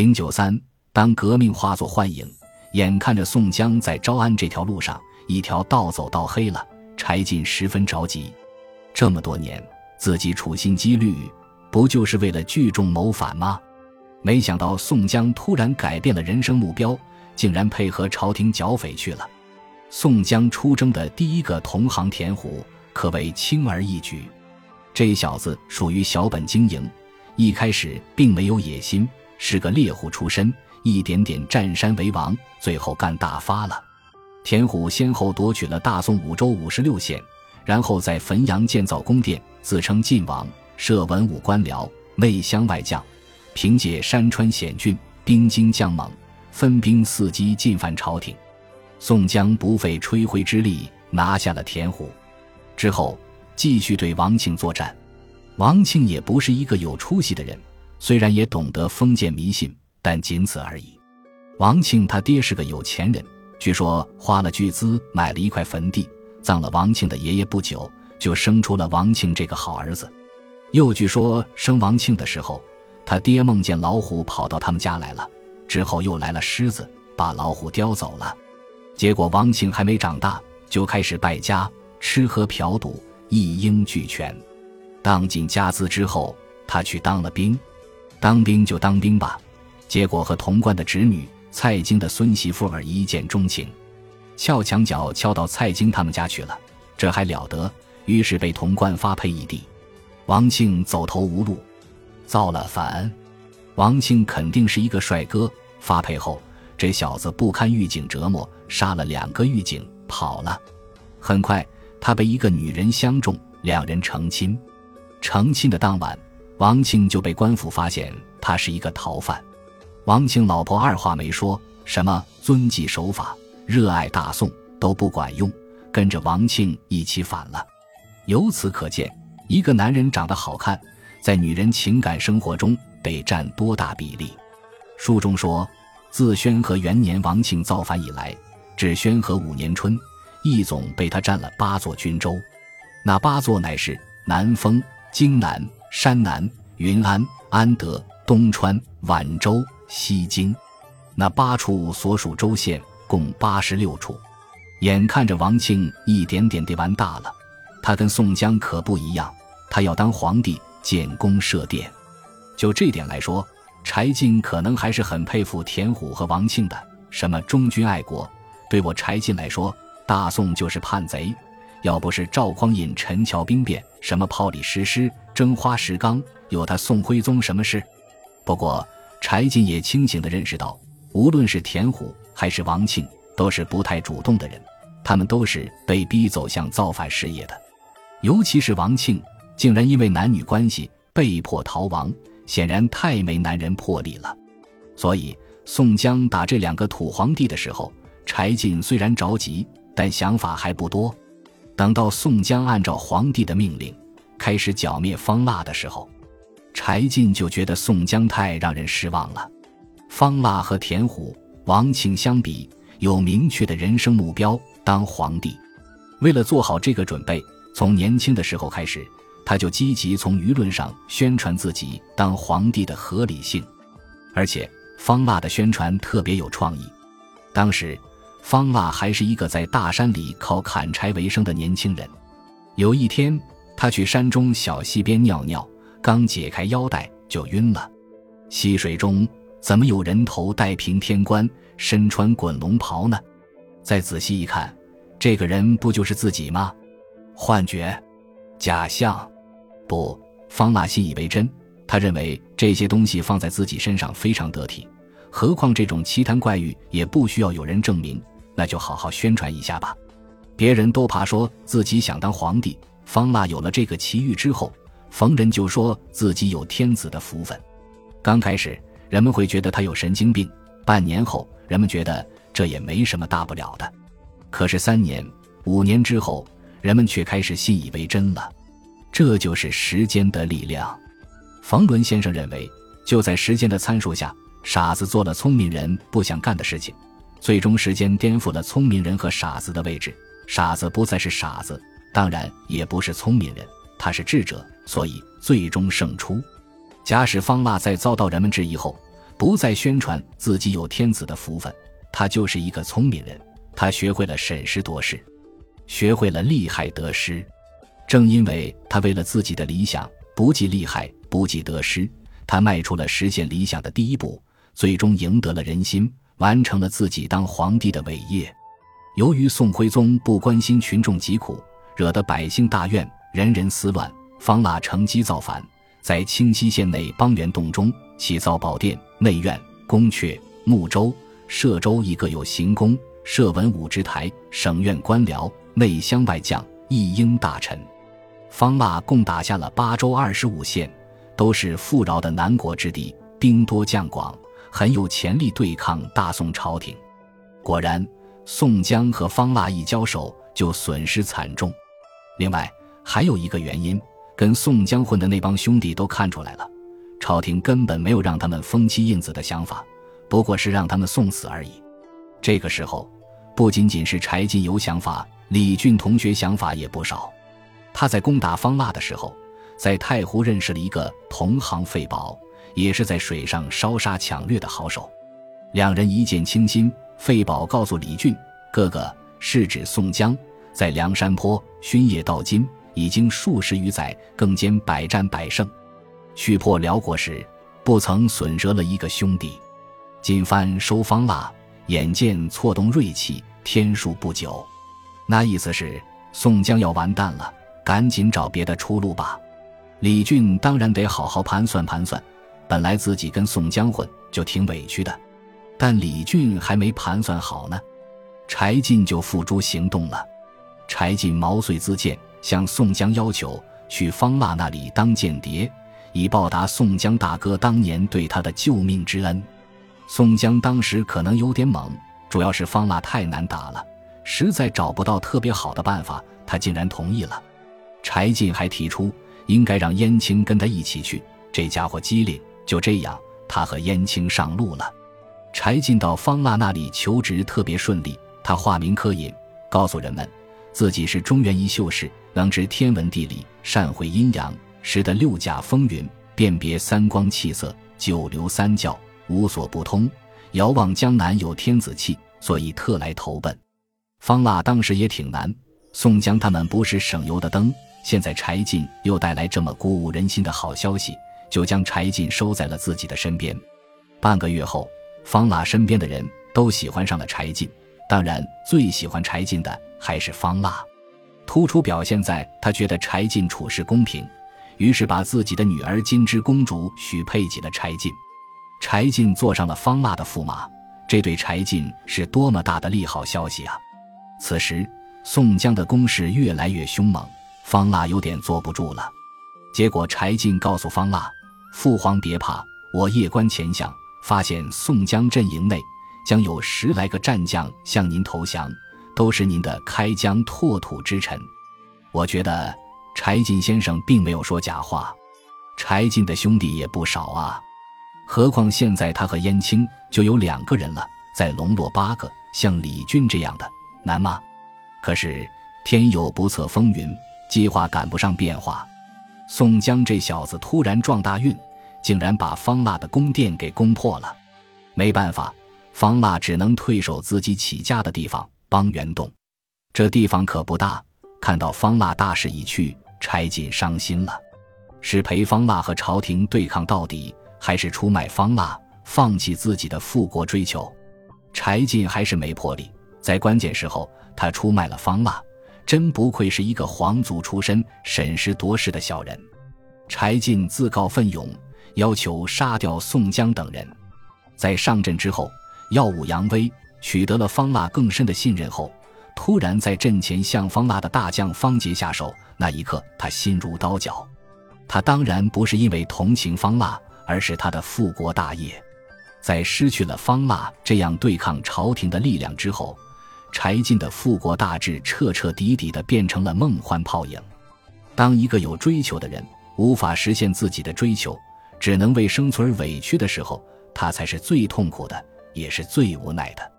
零九三，当革命化作幻影，眼看着宋江在招安这条路上一条道走到黑了，柴进十分着急。这么多年，自己处心积虑，不就是为了聚众谋反吗？没想到宋江突然改变了人生目标，竟然配合朝廷剿匪去了。宋江出征的第一个同行田虎，可谓轻而易举。这小子属于小本经营，一开始并没有野心，是个猎户出身，一点点占山为王，最后干大发了。田虎先后夺取了大宋五州五十六县，然后在汾阳建造宫殿，自称晋王，设文武官僚，内乡外将，凭借山川险峻，兵精将猛，分兵伺机进犯朝廷。宋江不费吹灰之力拿下了田虎，之后继续对王庆作战。王庆也不是一个有出息的人，虽然也懂得封建迷信，但仅此而已。王庆他爹是个有钱人，据说花了巨资买了一块坟地，葬了王庆的爷爷，不久就生出了王庆这个好儿子。又据说生王庆的时候，他爹梦见老虎跑到他们家来了，之后又来了狮子，把老虎叼走了。结果王庆还没长大，就开始败家，吃喝嫖赌，一应俱全。当尽家资之后，他去当了兵。当兵就当兵吧，结果和童贯的侄女蔡京的孙媳妇儿一见钟情，撬墙脚撬到蔡京他们家去了。这还了得？于是被童贯发配异地。王庆走投无路，造了反。王庆肯定是一个帅哥，发配后。这小子不堪狱警折磨，杀了两个狱警，跑了。很快，他被一个女人相中，两人成亲。成亲的当晚，王庆就被官府发现他是一个逃犯。王庆老婆二话没说，什么遵纪守法、热爱大宋都不管用，跟着王庆一起反了。由此可见，一个男人长得好看，在女人情感生活中得占多大比例？书中说。自宣和元年，王庆造反以来，至宣和五年春，义总被他占了八座军州。那八座乃是南丰、荆南、山南、云安、安德、东川、宛州、西京。那八处所属州县共八十六处。眼看着王庆一点点地玩大了，他跟宋江可不一样，他要当皇帝，建宫设殿。就这点来说。柴进可能还是很佩服田虎和王庆的，什么忠君爱国。对我柴进来说，大宋就是叛贼。要不是赵匡胤陈桥兵变，什么炮里石狮、征花石纲，有他宋徽宗什么事？不过柴进也清醒地认识到，无论是田虎还是王庆，都是不太主动的人，他们都是被逼走向造反事业的。尤其是王庆，竟然因为男女关系被迫逃亡。显然太没男人魄力了，所以宋江打这两个土皇帝的时候，柴进虽然着急，但想法还不多。等到宋江按照皇帝的命令开始剿灭方腊的时候，柴进就觉得宋江太让人失望了。方腊和田虎、王庆相比，有明确的人生目标——当皇帝。为了做好这个准备，从年轻的时候开始。他就积极从舆论上宣传自己当皇帝的合理性，而且方腊的宣传特别有创意。当时，方腊还是一个在大山里靠砍柴为生的年轻人。有一天，他去山中小溪边尿尿，刚解开腰带就晕了。溪水中怎么有人头戴平天冠，身穿滚龙袍呢？再仔细一看，这个人不就是自己吗？幻觉，假象。不，方腊信以为真。他认为这些东西放在自己身上非常得体，何况这种奇谈怪语也不需要有人证明，那就好好宣传一下吧。别人都怕说自己想当皇帝，方腊有了这个奇遇之后，逢人就说自己有天子的福分。刚开始人们会觉得他有神经病，半年后人们觉得这也没什么大不了的。可是三年、五年之后，人们却开始信以为真了。这就是时间的力量。冯仑先生认为，就在时间的参数下，傻子做了聪明人不想干的事情，最终时间颠覆了聪明人和傻子的位置，傻子不再是傻子，当然也不是聪明人，他是智者，所以最终胜出。假使方腊在遭到人们质疑后，不再宣传自己有天子的福分。他就是一个聪明人，他学会了审时度势，学会了利害得失。正因为他为了自己的理想不计利害、不计得失，他迈出了实现理想的第一步，最终赢得了人心，完成了自己当皇帝的伟业。由于宋徽宗不关心群众疾苦，惹得百姓大怨，人人思乱，方腊乘机造反，在清溪县内邦元洞中起造宝殿、内院、宫阙、木州。歙州亦各有行宫、设文武之台、省院官僚、内乡外将、一应大臣。方腊共打下了八州二十五县，都是富饶的南国之地，兵多将广，很有潜力对抗大宋朝廷。果然，宋江和方腊一交手就损失惨重。另外，还有一个原因，跟宋江混的那帮兄弟都看出来了，朝廷根本没有让他们封妻印子的想法。不过是让他们送死而已。这个时候，不仅仅是柴进有想法，李俊同学想法也不少。他在攻打方腊的时候，在太湖认识了一个同行费宝，也是在水上烧杀抢掠的好手。两人一见倾心，费宝告诉李俊：“哥哥是指宋江，在梁山坡勋业到今已经数十余载，更兼百战百胜，去破辽国时不曾损折了一个兄弟。”金帆收方腊，眼见错动锐气，天数不久。那意思是宋江要完蛋了，赶紧找别的出路吧。李俊当然得好好盘算盘算。本来自己跟宋江混就挺委屈的，但李俊还没盘算好呢，柴进就付诸行动了。柴进毛遂自荐，向宋江要求去方腊那里当间谍，以报答宋江大哥当年对他的救命之恩。宋江当时可能有点懵，主要是方腊太难打了，实在找不到特别好的办法，他竟然同意了。柴进还提出应该让燕青跟他一起去，这家伙机灵。就这样，他和燕青上路了。柴进到方腊那里求职特别顺利，他化名柯隐，告诉人们自己是中原一秀士，能知天文地理，善会阴阳，识得六甲风云，辨别三光气色，九流三教。无所不通，遥望江南有天子气，所以特来投奔。方腊当时也挺难，宋江他们不是省油的灯，现在柴进又带来这么鼓舞人心的好消息，就将柴进收在了自己的身边。半个月后，方腊身边的人都喜欢上了柴进，当然最喜欢柴进的还是方腊，突出表现在他觉得柴进处事公平，于是把自己的女儿金枝公主许配给了柴进。柴进坐上了方腊的驸马，这对柴进是多么大的利好消息啊！此时宋江的攻势越来越凶猛，方腊有点坐不住了。结果柴进告诉方腊：“父皇别怕，我夜观前相，发现宋江阵营内将有十来个战将向您投降，都是您的开疆拓土之臣。我觉得柴进先生并没有说假话，柴进的兄弟也不少啊。”何况现在他和燕青就有两个人了，再笼络八个，像李俊这样的难吗？可是天有不测风云，计划赶不上变化。宋江这小子突然撞大运，竟然把方腊的宫殿给攻破了。没办法，方腊只能退守自己起家的地方帮元洞。这地方可不大。看到方腊大势已去，柴进伤心了，是陪方腊和朝廷对抗到底。还是出卖方腊，放弃自己的复国追求。柴进还是没魄力，在关键时候他出卖了方腊，真不愧是一个皇族出身、审时度势的小人。柴进自告奋勇，要求杀掉宋江等人。在上阵之后，耀武扬威，取得了方腊更深的信任后，突然在阵前向方腊的大将方杰下手。那一刻，他心如刀绞。他当然不是因为同情方腊。而是他的复国大业，在失去了方腊这样对抗朝廷的力量之后，柴进的复国大志彻彻底底的变成了梦幻泡影。当一个有追求的人无法实现自己的追求，只能为生存而委屈的时候，他才是最痛苦的，也是最无奈的。